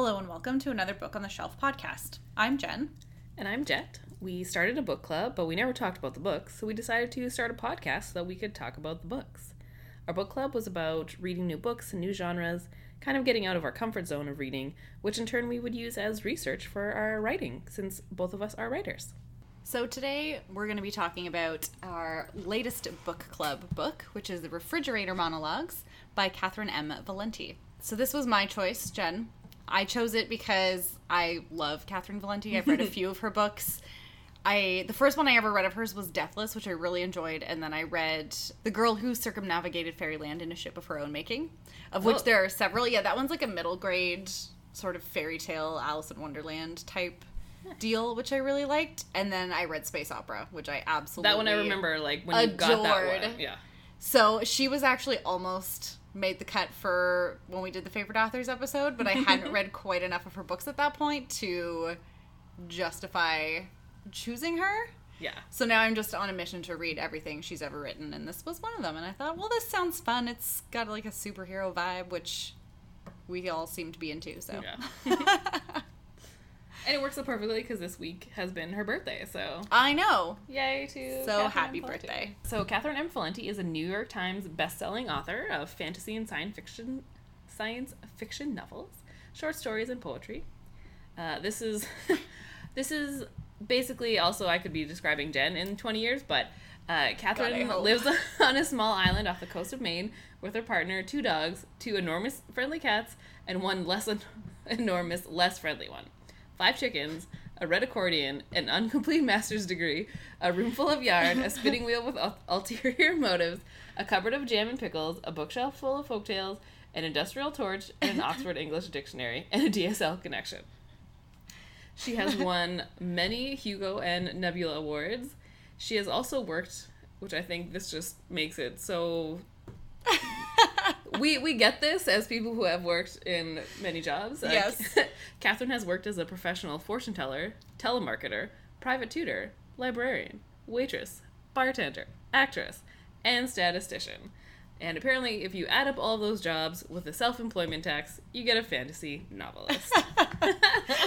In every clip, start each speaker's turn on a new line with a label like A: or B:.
A: Hello and welcome to another Book on the Shelf podcast. I'm Jen.
B: And I'm Jet. We started a book club, but we never talked about the books, so we decided to start a podcast so that we could talk about the books. Our book club was about reading new books and new genres, kind of getting out of our comfort zone of reading, which in turn we would use as research for our writing, since both of us are writers.
A: So today we're going to be talking about our latest book club book, which is The Refrigerator Monologues by Catherynne M. Valente. So this was my choice, Jen. I chose it because I love Catherynne Valente. I've read a few of her books. I the first one I ever read of hers was Deathless, which I really enjoyed, and then I read The Girl Who Circumnavigated Fairyland in a Ship of Her Own Making, of which
B: Oh.
A: there are several. Yeah, that one's like a middle grade sort of fairy tale Alice in Wonderland type deal, which I really liked. And then I read Space Opera, which I absolutely
B: That one I remember, like, when you got that one. Yeah.
A: so she was actually almost made the cut for when we did the favorite authors episode, but I hadn't read quite enough of her books at that point to justify choosing her.
B: Yeah.
A: So now I'm just on a mission to read everything she's ever written, and this was one of them. And I thought, well, this sounds fun. It's got like a superhero vibe, which we all seem to be into. So
B: Yeah. and it works so perfectly because this week has been her birthday, so
A: I know.
B: Yay to
A: So
B: Catherynne
A: happy birthday.
B: So Catherynne M. Valente is a New York Times best-selling author of fantasy and science fiction, science fiction novels, short stories, and poetry. Uh, this is this is basically also I could be describing Jen in 20 years, but uh, Catherynne
A: hope.
B: lives on a small island off the coast of Maine with her partner, two dogs, two enormous friendly cats, and one less en- enormous, less friendly one. Five chickens, a red accordion, an incomplete master's degree, a room full of yarn, a spinning wheel with ul- ulterior motives, a cupboard of jam and pickles, a bookshelf full of folktales, an industrial torch, and an Oxford English dictionary, and a DSL connection. She has won many Hugo and Nebula awards. She has also worked, which I think this just makes it so. we we get this as people who have worked in many jobs. Uh,
A: Yes.
B: Catherynne has worked as a professional fortune teller, telemarketer, private tutor, librarian, waitress, bartender, actress, and statistician. And apparently, if you add up all those jobs with a self employment tax, you get a fantasy novelist.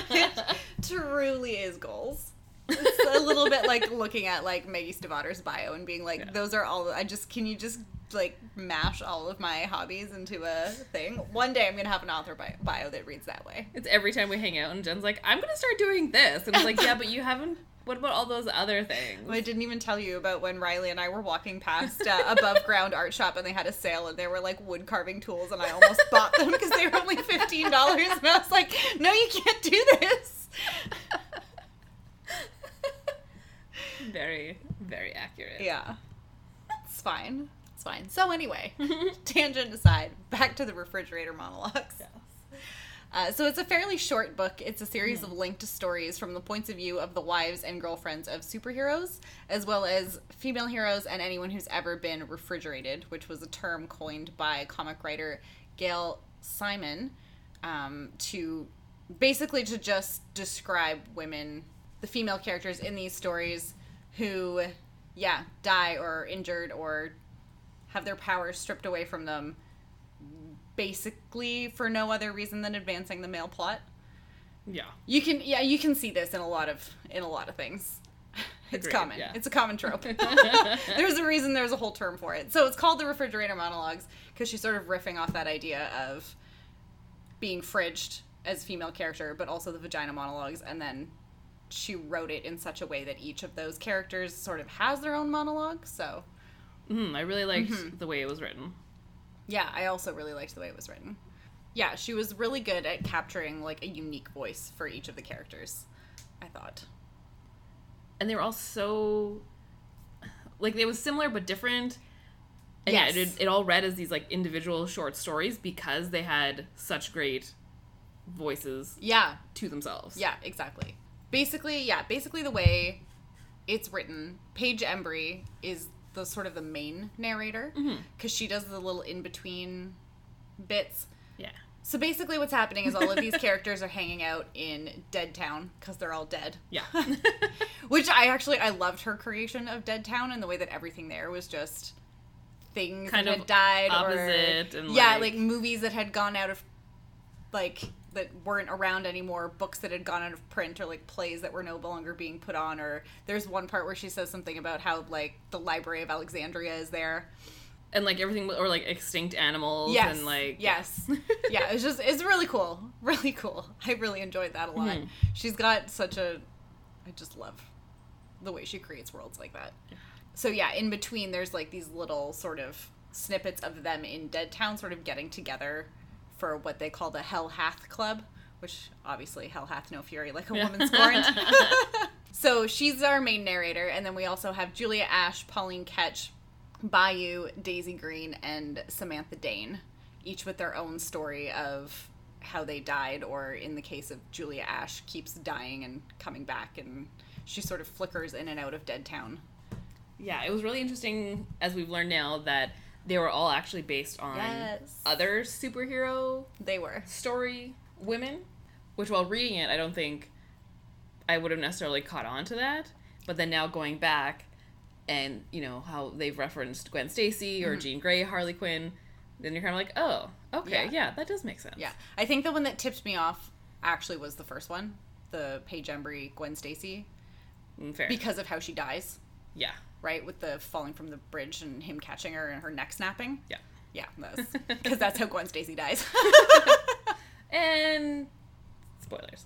A: it truly is goals. It's a little bit like looking at like Maggie Stiefvater's bio and being like,
B: Yeah.
A: those are all. I just can you just like mash all of my hobbies into a thing. One day I'm gonna have an author bio that reads that way.
B: It's every time we hang out, and Jen's like, "I'm gonna start doing this," and it's like, "Yeah, but you haven't. What about all those other things?"
A: I didn't even tell you about when Riley and I were walking past uh, Above Ground Art Shop and they had a sale and there were like wood carving tools and I almost bought them because they were only fifteen dollars and I was like, no, you can't do this.
B: very, very accurate.
A: Yeah, it's fine. It's fine. So anyway, tangent aside, back to the refrigerator monologues.
B: Yes.
A: Uh, so it's a fairly short book. It's a series of linked stories from the points of view of the wives and girlfriends of superheroes, as well as female heroes and anyone who's ever been refrigerated, which was a term coined by comic writer Gail Simone um, to basically to just describe women, the female characters in these stories who, yeah, die or are injured or have their powers stripped away from them basically for no other reason than advancing the male plot.
B: Yeah.
A: You can yeah, you can see this in a lot of in a lot of things. It's
B: Agreed,
A: common.
B: yeah.
A: It's a common trope. there's a reason there's a whole term for it. So it's called the refrigerator monologues because she's sort of riffing off that idea of being fridged as a female character, but also the vagina monologues and then she wrote it in such a way that each of those characters sort of has their own monologue. So,
B: Mm, I really liked the way it was written.
A: yeah, I also really liked the way it was written. Yeah, she was really good at capturing like a unique voice for each of the characters. I thought.
B: And they were all so like it was similar but different. And
A: Yes.
B: yeah, it, it all read as these like individual short stories because they had such great voices
A: Yeah,
B: to themselves.
A: yeah, exactly. Basically, yeah, basically the way it's written, Paige Embry is the sort of the main narrator mm-hmm. because she does the little in between bits.
B: Yeah.
A: So basically, what's happening is all of these characters are hanging out in Dead Town because they're all dead.
B: Yeah.
A: Which I actually I loved her creation of Dead Town and the way that everything there was just things
B: Kind
A: that
B: of
A: had died
B: opposite
A: or
B: and,
A: yeah,
B: like-
A: like movies that had gone out of like that weren't around anymore, books that had gone out of print, or like plays that were no longer being put on. Or there's one part where she says something about how like the Library of Alexandria is there.
B: and like everything or like extinct animals
A: Yes,
B: and like
A: yes, yeah. It's just it's really cool, really cool. I really enjoyed that a lot.
B: Mhm.
A: She's got such a, I just love the way she creates worlds like that. So yeah, in between there's like these little sort of snippets of them in Dead Town, sort of getting together for what they call the Hell Hath Club, which obviously Hell hath no fury like a woman scorned. so she's our main narrator, and then we also have Julia Ash, Pauline Ketch, Bayou, Daisy Green, and Samantha Dane, each with their own story of how they died, or in the case of Julia Ash, keeps dying and coming back, and she sort of flickers in and out of Dead Town.
B: yeah it was really interesting as we've learned now that they were all actually based on
A: Yes.
B: other superhero
A: They were.
B: story women which while reading it i don't think i would have necessarily caught on to that but then now going back and you know how they've referenced gwen stacy or jean grey harley quinn then you're kind of like oh okay
A: Yeah.
B: yeah. that does make sense
A: Yeah. I think the one that tipped me off actually was the first one, the Paige Embry Gwen Stacy,
B: Mm, fair
A: because of how she dies,
B: yeah
A: right? With the falling from the bridge and him catching her and her neck snapping.
B: yeah
A: Yeah, because that's how Gwen Stacy dies.
B: and spoilers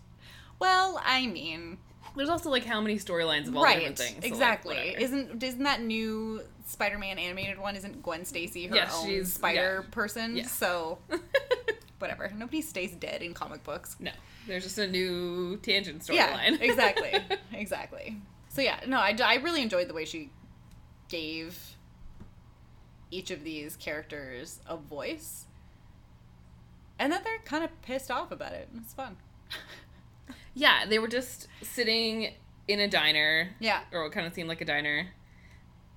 A: well, I mean,
B: there's also like how many storylines of all
A: right?
B: different things so,
A: exactly.
B: whatever.
A: isn't isn't that new Spider-Man animated one? Isn't Gwen Stacy her
B: Yeah,
A: own spider
B: yeah.
A: person?
B: Yeah.
A: So whatever. Nobody stays dead in comic books.
B: no there's just a new tangent storyline.
A: Yeah, exactly, exactly. So yeah, no, I, I really enjoyed the way she gave each of these characters a voice, and that they're kind of pissed off about it. It's fun.
B: Yeah, they were just sitting in a diner,
A: Yeah,
B: or what kind of seemed like a diner,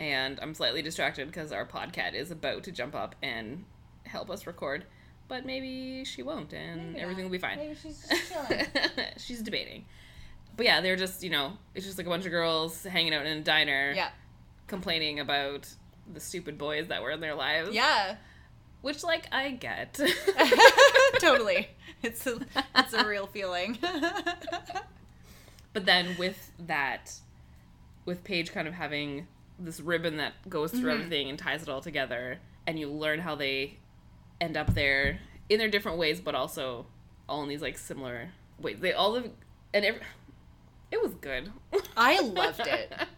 B: and I'm slightly distracted because our podcat is about to jump up and help us record, but maybe she won't, and
A: Maybe
B: everything
A: not.
B: will be fine.
A: Maybe she's just chilling.
B: She's debating. But yeah, they're just, you know, it's just like a bunch of girls hanging out in a diner,
A: yeah,
B: complaining about the stupid boys that were in their lives.
A: yeah,
B: Which, like, I get.
A: totally. It's a it's a real feeling.
B: But then with that, with Paige kind of having this ribbon that goes through
A: Mhm.
B: everything and ties it all together, and you learn how they end up there in their different ways, but also all in these like similar ways. They all live, and every, it was good.
A: I loved it.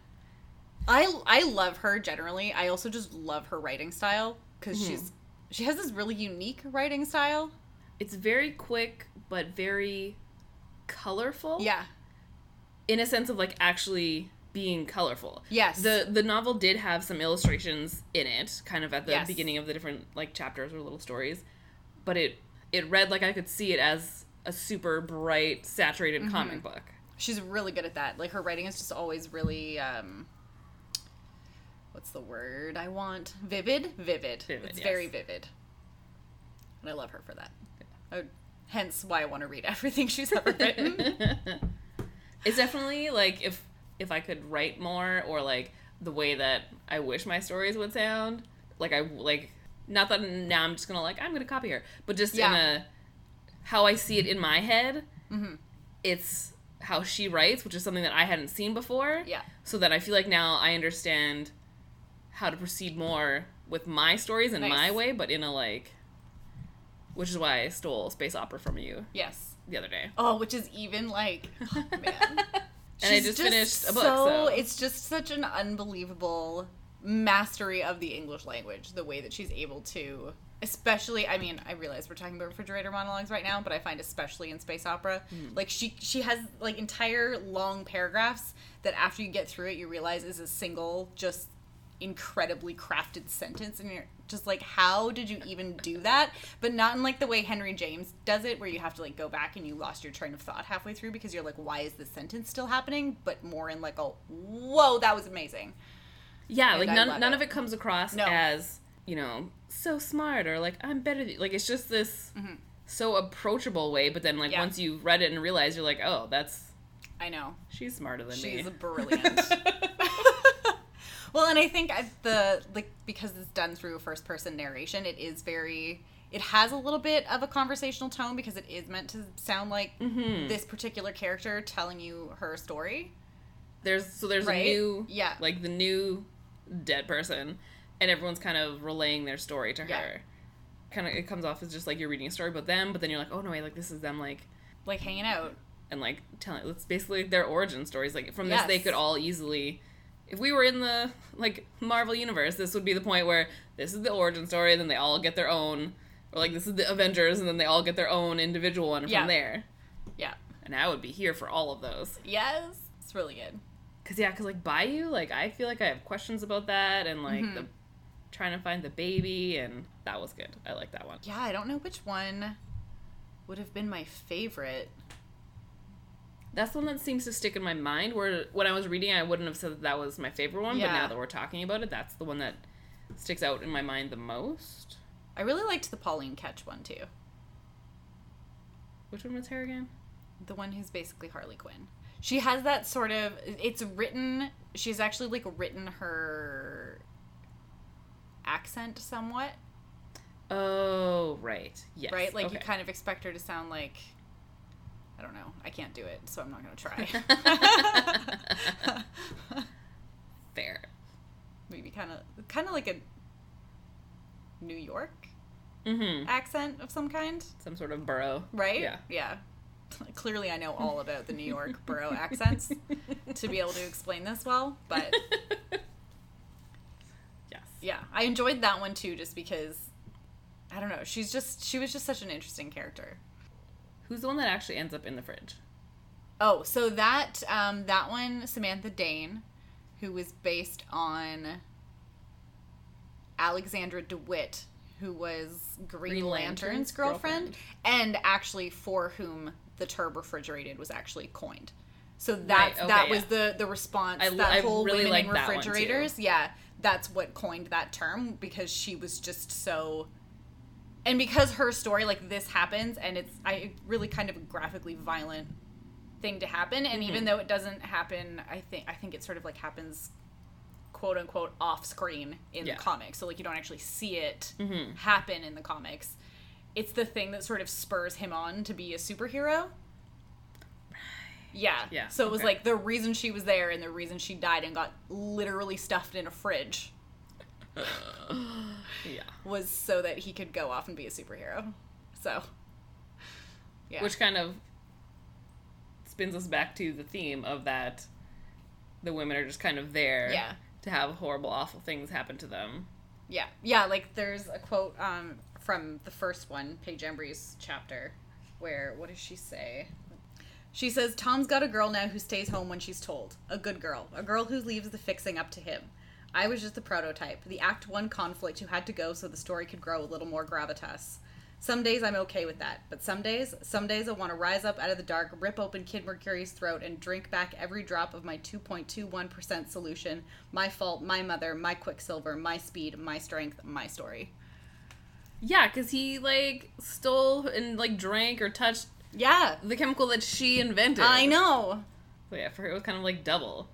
A: I I love her generally. I also just love her writing style because
B: Mhm.
A: she's she has this really unique writing style.
B: It's very quick, but very colorful.
A: Yeah.
B: in a sense of like actually being colorful.
A: Yes.
B: The the novel did have some illustrations in it, kind of at the
A: Yes.
B: beginning of the different like chapters or little stories, but it it read like I could see it as a super bright, saturated
A: Mm-hmm.
B: comic book.
A: She's really good at that. Like her writing is just always really um what's the word I want? Vivid? Vivid.
B: Vivid,
A: it's
B: yes.
A: very vivid. And I love her for that. I, hence why I want to read everything she's ever written.
B: it's definitely like if if I could write more or like the way that I wish my stories would sound, like I like not that now I'm just gonna like I'm gonna copy her, but just in a how I see it in my head.
A: Mhm.
B: It's how she writes, which is something that I hadn't seen before.
A: yeah.
B: so that I feel like now I understand how to proceed more with my stories in my way, but in a like, which is why I stole space opera from you
A: Yes.
B: the other day.
A: Oh, which is even like oh, man.
B: And I
A: She's
B: just finished a book,
A: So,
B: so-
A: it's just such an unbelievable mastery of the English language, the way that she's able to especially I mean, I realize we're talking about refrigerator monologues right now, but I find especially in space opera,
B: Hmm.
A: like she she has like entire long paragraphs that after you get through it you realize is a single just incredibly crafted sentence and you're just like how did you even do that but not in like the way henry james does it where you have to like go back and you lost your train of thought halfway through because you're like why is this sentence still happening but more in like a whoa that was amazing
B: Yeah,
A: And
B: like
A: I
B: none none
A: it.
B: of it comes across
A: No.
B: as you know so smart or like I'm better. Than, like it's just this so approachable way. But then like
A: Mm-hmm. Yeah.
B: once you've read it and realize you're like, oh, that's
A: i know
B: she's smarter than me.
A: she's brilliant and i think I, the like because it's done through a first person narration it is very it has a little bit of a conversational tone because it is meant to sound like
B: Mhm.
A: this particular character telling you her story.
B: There's so there's
A: Right?
B: a new
A: Yeah.
B: like the new dead person, and everyone's kind of relaying their story to
A: Yeah.
B: her. Kind of it comes off as just like you're reading a story about them, but then you're like, oh no, wait, like this is them like
A: Like hanging out.
B: and like telling it's basically their origin stories. Like from this, they could all easily. If we were in the like Marvel universe, this would be the point where this is the origin story, and then they all get their own, or like this is the Avengers, and then they all get their own individual one
A: Yeah.
B: from there.
A: Yeah.
B: And I would be here for all of those.
A: Yes. It's really good.
B: Cause yeah, cause like Bayou, like I feel like I have questions about that, and like
A: Mhm.
B: the trying to find the baby, and that was good. I like that one.
A: Yeah, I don't know which one would have been my favorite.
B: That's the one that seems to stick in my mind. Where when I was reading, I wouldn't have said that, that was my favorite one, but now that we're talking about it, that's the one that sticks out in my mind the most.
A: I really liked the Pauline Ketch one too.
B: Which one was her again?
A: The one who's basically Harley Quinn. She has that sort of it's written she's actually like written her accent somewhat,
B: Oh, right. Yes.
A: right? Like you kind of expect her to sound like I don't know. I can't do it, so I'm not going to try.
B: Fair.
A: Maybe kind of kind of like a New York
B: Mm-hmm.
A: accent of some kind.
B: Some sort of borough.
A: right?
B: Yeah.
A: Yeah. Clearly, I know all about the New York borough accents to be able to explain this well. But
B: yes.
A: yeah, I enjoyed that one too, just because I don't know. She's just she was just such an interesting character.
B: Who's the one that actually ends up in the fridge?
A: Oh, so that um, that one, Samantha Dane, who was based on Alexandra DeWitt, who was Green,
B: Green
A: Lantern's,
B: Lantern's
A: girlfriend,
B: girlfriend.
A: and actually for whom the term refrigerated was actually coined. So that
B: okay,
A: that
B: yeah.
A: was the the response.
B: I-
A: that
B: I
A: whole
B: really
A: women in
B: like that one, too.
A: refrigerators, yeah, that's what coined that term because she was just so. And because her story, like this happens, and it's I really kind of a graphically violent thing to happen, and even
B: Mhm.
A: though it doesn't happen, I think I think it sort of like happens, quote unquote, off screen in
B: Yeah.
A: the comics. So like you don't actually see it
B: Mm-hmm.
A: happen in the comics. It's the thing that sort of spurs him on to be a superhero. Yeah.
B: Yeah,
A: So it was
B: okay.
A: like the reason she was there and the reason she died and got literally stuffed in a fridge
B: yeah.
A: was so that he could go off and be a superhero. So. Yeah.
B: Which kind of spins us back to the theme of that the women are just kind of there
A: Yeah.
B: to have horrible, awful things happen to them.
A: Yeah, yeah. Like there's a quote um, from the first one, Paige Embry's chapter, where what does she say? She says, "Tom's got a girl now who stays home when she's told. A good girl, a girl who leaves the fixing up to him. I was just the prototype, the Act One conflict who had to go so the story could grow a little more gravitas." Some days I'm okay with that, but some days, some days I want to rise up out of the dark, rip open Kid Mercury's throat, and drink back every drop of my 2.21% solution. My fault, my mother, my quicksilver, my speed, my strength, my story.
B: Yeah, because he like stole and like drank or touched
A: Yeah,
B: the chemical that she invented.
A: I know.
B: So yeah, for her it was kind of like double.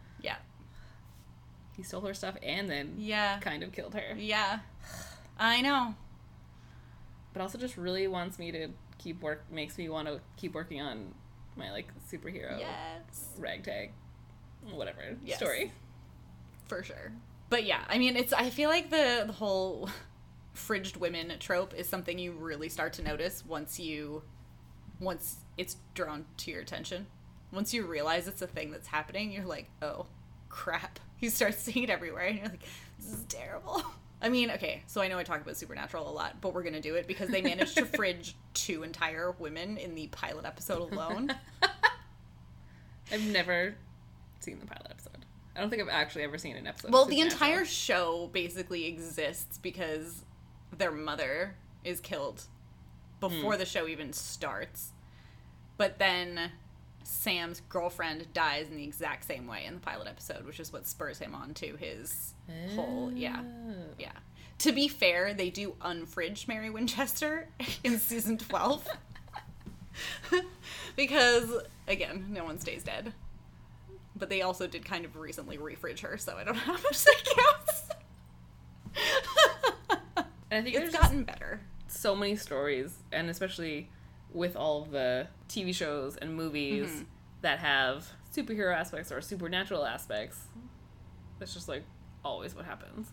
B: He stole her stuff and then
A: yeah,
B: kind of killed her.
A: yeah. I know.
B: But also just really wants me to keep work makes me want to keep working on my like superhero
A: Yes,
B: ragtag whatever
A: Yes.
B: story.
A: for sure. But yeah, I mean, it's. I feel like the the whole fridged women trope is something you really start to notice once you, once it's drawn to your attention. Once you realize it's a thing that's happening, you're like, oh, crap. You start seeing it everywhere, and you're like, this is terrible. I mean, okay, so I know I talk about Supernatural a lot, but we're gonna do it because they managed to fridge two entire women in the pilot episode alone.
B: I've never seen the pilot episode. I don't think I've actually ever seen an episode.
A: Well, the entire show basically exists because their mother is killed before hmm. the show even starts. But then Sam's girlfriend dies in the exact same way in the pilot episode, which is what spurs him on to his whole yeah.
B: Oh.
A: Yeah. To be fair, they do unfridge Mary Winchester in season 12. because, again, no one stays dead. But they also did kind of recently refridge her, so I don't know how much that counts.
B: And I think
A: it's gotten better.
B: so many stories, and especially with all of the TV shows and movies
A: Mhm.
B: that have superhero aspects or supernatural aspects. That's just like always what happens.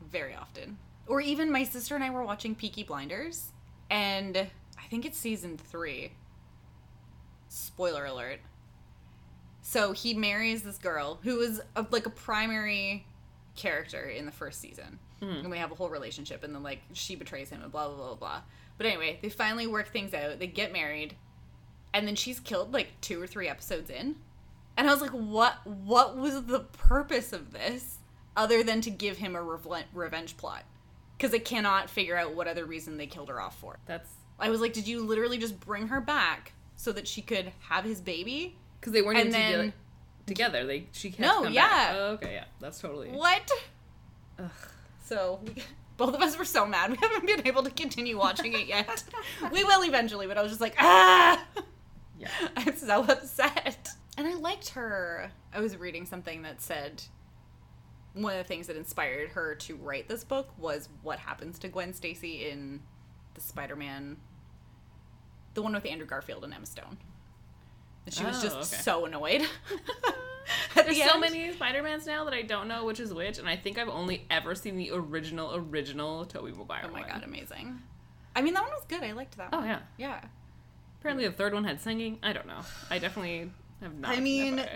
A: very often. Or even my sister and I were watching Peaky Blinders, and I think it's season three. Spoiler alert. So he marries this girl who is a, like a primary character in the first season,
B: Mhm.
A: and we have a whole relationship, and then like she betrays him and blah blah blah blah. But anyway, they finally work things out. They get married, and then she's killed like two or three episodes in, and I was like, what? What was the purpose of this? other than to give him a reven- revenge plot because I cannot figure out what other reason they killed her off for.
B: That's
A: I was like, did you literally just bring her back so that she could have his baby?
B: because they weren't
A: And
B: even
A: then-
B: together. Together, they she to
A: No,
B: come
A: yeah.
B: back. Oh, okay, yeah, that's totally.
A: What?
B: Ugh.
A: So both of us were so mad. We haven't been able to continue watching it yet. we will eventually, but I was just like, ah,
B: Yeah.
A: I'm so upset. And I liked her. I was reading something that said one of the things that inspired her to write this book was what happens to Gwen Stacy in the Spider-Man, the one with Andrew Garfield and Emma Stone. And she was
B: Oh,
A: just
B: okay.
A: so annoyed.
B: There's
A: the
B: so many Spider-Mans now that I don't know which is which, and I think I've only ever seen the original, original Tobey Maguire
A: Oh my
B: one.
A: god, amazing! I mean, that one was good. I liked that
B: Oh yeah.
A: yeah.
B: Apparently the third one had singing. I don't know. I definitely have not.
A: I
B: seen
A: mean-.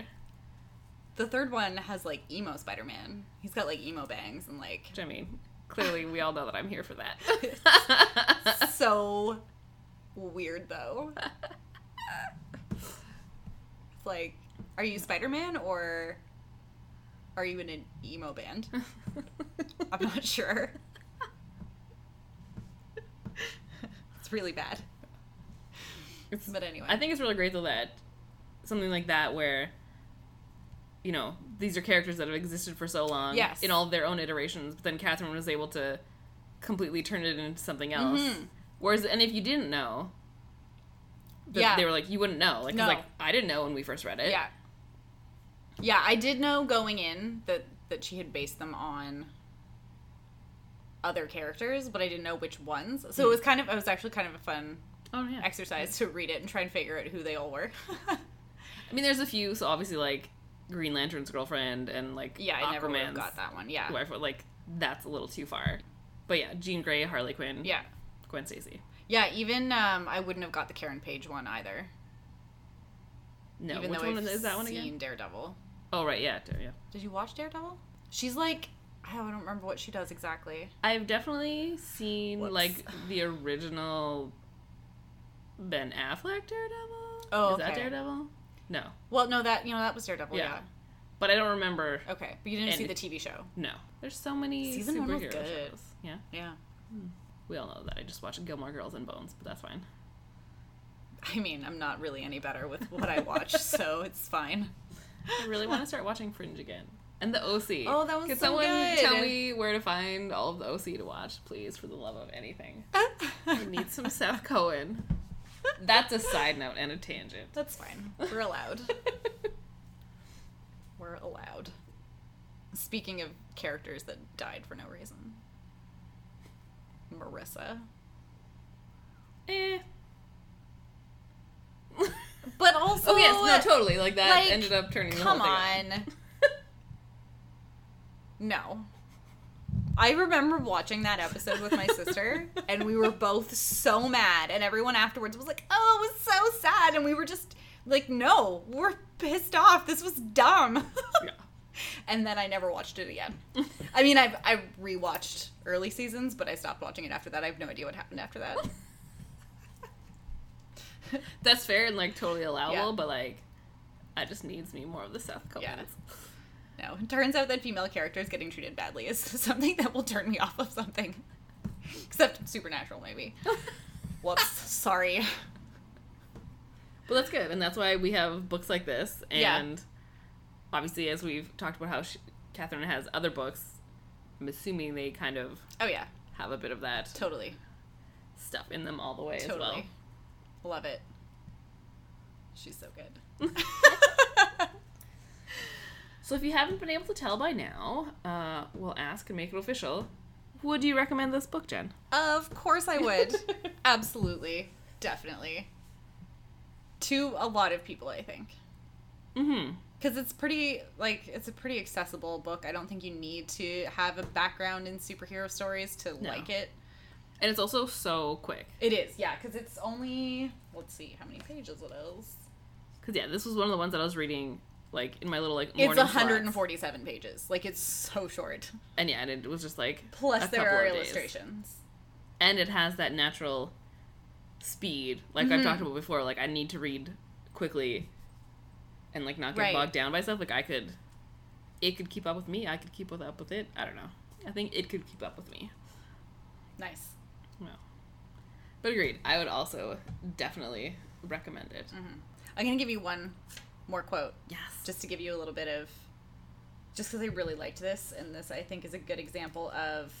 A: The third one has like emo Spider-Man. He's got like emo bangs and like
B: Which I mean, clearly we all know that I'm here for that.
A: so weird though. It's like, are you Spider Man or are you in an emo band? I'm not sure. It's really bad.
B: It's-
A: But anyway.
B: I think it's really great though that something like that where you know these are characters that have existed for so long
A: Yes.
B: in all of their own iterations, but then Catherynne was able to completely turn it into something else.
A: Mhm.
B: Whereas, and if you didn't know,
A: Yeah.
B: they were like you wouldn't know. Like,
A: No.
B: like I didn't know when we first read it.
A: Yeah. Yeah, I did know going in that that she had based them on other characters, but I didn't know which ones. So it was kind of it was actually kind of a fun
B: Oh yeah.
A: exercise to read it and try and figure out who they all were.
B: I mean, there's a few. So obviously, like Green Lantern's girlfriend and like
A: yeah, I never would have got that one. Yeah.
B: wife. Like that's a little too far. But yeah, Jean Grey, Harley Quinn,
A: Yeah.
B: Gwen Stacy.
A: Yeah, even um, I wouldn't have got the Karen Page one either.
B: No,
A: even
B: which
A: though
B: one
A: I've
B: is that one
A: seen
B: again?
A: Daredevil.
B: Oh right, yeah, yeah.
A: Did you watch Daredevil? She's like oh, I don't remember what she does exactly.
B: I've definitely seen
A: Whoops.
B: like the original Ben Affleck Daredevil.
A: Oh,
B: is that. Daredevil? No,
A: Well, no, that you know that was Daredevil.
B: Yeah.
A: Yeah.
B: but I don't remember.
A: Okay, but you didn't see the TV show.
B: No, there's so many
A: Season one was
B: superhero
A: good.
B: shows. Yeah,
A: Yeah. Hmm.
B: we all know that. I just watched Gilmore Girls and Bones, but that's fine.
A: I mean, I'm not really any better with what I watch, so it's fine.
B: I really want to start watching Fringe again. And the OC.
A: Oh, that was
B: Can
A: so
B: someone
A: good.
B: tell me where to find all of the OC to watch, please, for the love of anything? I need some Seth Cohen. That's a side note and a tangent.
A: That's fine. We're allowed. We're allowed. Speaking of characters that died for no reason, Marissa.
B: eh.
A: But also,
B: Oh yes, no, totally. Like that
A: like,
B: ended up turning the
A: come
B: whole thing
A: on. No. I remember watching that episode with my sister, and we were both so mad, and everyone afterwards was like, "Oh, it was so sad," and we were just like, "No, we're pissed off. This was dumb."
B: Yeah.
A: And then I never watched it again. I mean, I've I rewatched early seasons, but I stopped watching it after that. I have no idea what happened after that.
B: That's fair and like totally allowable,
A: Yeah.
B: but like, I just needs me more of the Seth Cohen.
A: Yeah. No, it turns out that female characters getting treated badly is something that will turn me off of something. Except Supernatural, maybe. Whoops, sorry.
B: But that's good, and that's why we have books like this.
A: Yeah.
B: And obviously, as we've talked about how she, Catherynne has other books, I'm assuming they kind of
A: Oh yeah,
B: have a bit of that
A: totally,
B: stuff in them all the way as well.
A: Love it. She's so good.
B: So if you haven't been able to tell by now, uh, we'll ask and make it official. Would you recommend this book, Jen?
A: Of course I would. Absolutely. Definitely. To a lot of people, I think.
B: Mm-hmm.
A: Because it's pretty, like, it's a pretty accessible book. I don't think you need to have a background in superhero stories to
B: No.
A: like it.
B: And it's also so quick.
A: It is, yeah, because it's only, let's see how many pages it is.
B: Because yeah, this was one of the ones that I was reading like in my little like
A: It's
B: morning
A: 147 pages. Like, it's so short.
B: And yeah, and it was just like
A: Plus, there are
B: of days.
A: illustrations.
B: and it has that natural speed like
A: Mm-hmm.
B: i've talked about before like i need to read quickly and like not get
A: Right.
B: bogged down by stuff like i could it could keep up with me i could keep up with it i don't know i think it could keep up with me
A: Nice.
B: Well but agreed i would also definitely recommend it. Mm-hmm.
A: I'm going to give you one more quote.
B: Yes.
A: Just to give you a little bit of just because I really liked this, and this I think is a good example of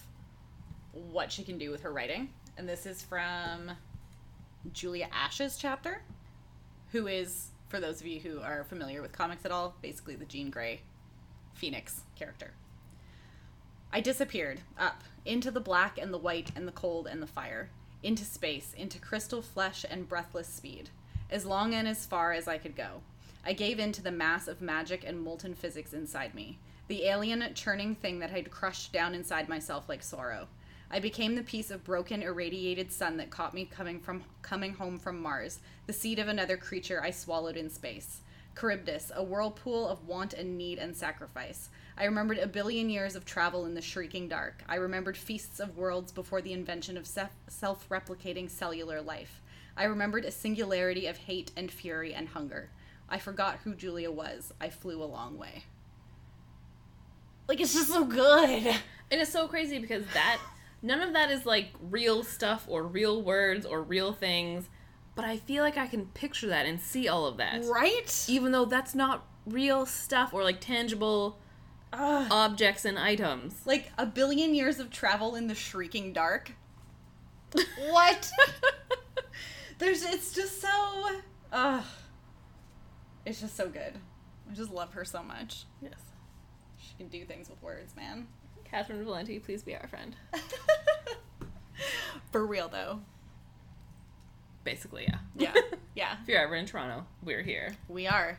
A: what she can do with her writing. And this is from Julia Ash's chapter, who is, for those of you who are familiar with comics at all, basically the Jean Grey Phoenix character. I disappeared, up, into the black and the white and the cold and the fire, into space, into crystal flesh and breathless speed, as long and as far as I could go. I gave in to the mass of magic and molten physics inside me, the alien, churning thing that had crushed down inside myself like sorrow. I became the piece of broken, irradiated sun that caught me coming from coming home from Mars, the seed of another creature I swallowed in space. Charybdis, a whirlpool of want and need and sacrifice. I remembered a billion years of travel in the shrieking dark. I remembered feasts of worlds before the invention of self replicating cellular life. I remembered a singularity of hate and fury and hunger. I forgot who Julia was. I flew a long way. Like, it's just so good.
B: and it's so crazy because that none of that is like real stuff or real words or real things but i feel like i can picture that and see all of that
A: Right?
B: even though that's not real stuff or like tangible
A: Ugh.
B: objects and items.
A: like a billion years of travel in the shrieking dark. What? There's it's just so uh it's just so good. I just love her so much.
B: yes.
A: She can do things with words, man.
B: Catherynne Valente, please be our friend.
A: For real though.
B: Basically, yeah.
A: Yeah. Yeah.
B: if you're ever in Toronto, we're here.
A: We are.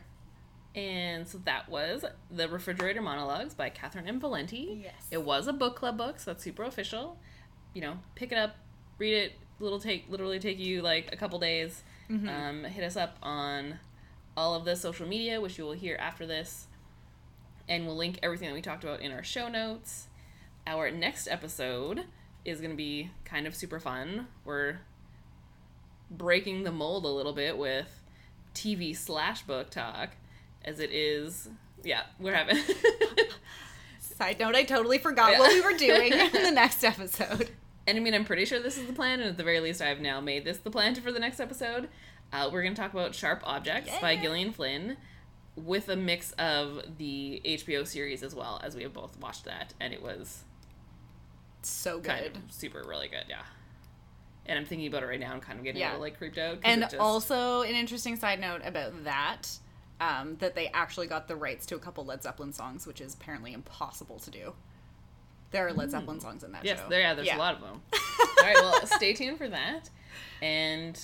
B: And so that was The Refrigerator Monologues by Catherynne M. Valente.
A: Yes.
B: It was a book club book, so that's super official. You know, pick it up, read it. Little take literally take you like a couple days. Um, hit us up on all of the social media, which you will hear after this, and we'll link everything that we talked about in our show notes. Our next episode is going to be kind of super fun. We're breaking the mold a little bit with TV slash book talk, as it is. Yeah, we're having.
A: Side note, I totally forgot
B: Yeah.
A: what we were doing in the next episode.
B: And I mean, I'm pretty sure this is the plan, and at the very least, I have now made this the plan for the next episode. Uh, we're going to talk about Sharp Objects by Gillian Flynn with a mix of the HBO series as well, as we have both watched that, and it was
A: So
B: kind
A: good.
B: of super, really good, yeah. And I'm thinking about it right now I'm kind of getting
A: Yeah.
B: a little like creeped out.
A: And
B: just-
A: also an interesting side note about that, um, that they actually got the rights to a couple Led Zeppelin songs, which is apparently impossible to do. There are Led Zeppelin songs in that
B: Hmm. yes,
A: show.
B: there, yeah, there's a lot of them. all right, well, stay tuned for that, and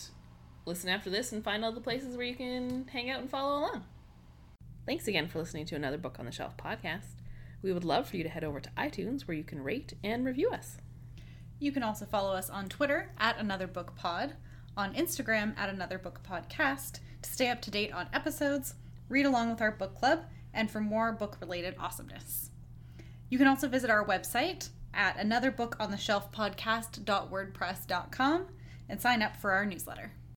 B: listen after this and find all the places where you can hang out and follow along. Thanks again for listening to another Book on the Shelf podcast. We would love for you to head over to iTunes where you can rate and review us.
A: You can also follow us on Twitter at Another Book Pod, on Instagram at Another Book Podcast to stay up to date on episodes, read along with our book club, and for more book related awesomeness. You can also visit our website at anotherbookontheshelfpodcast.wordpress.com and sign up for our newsletter.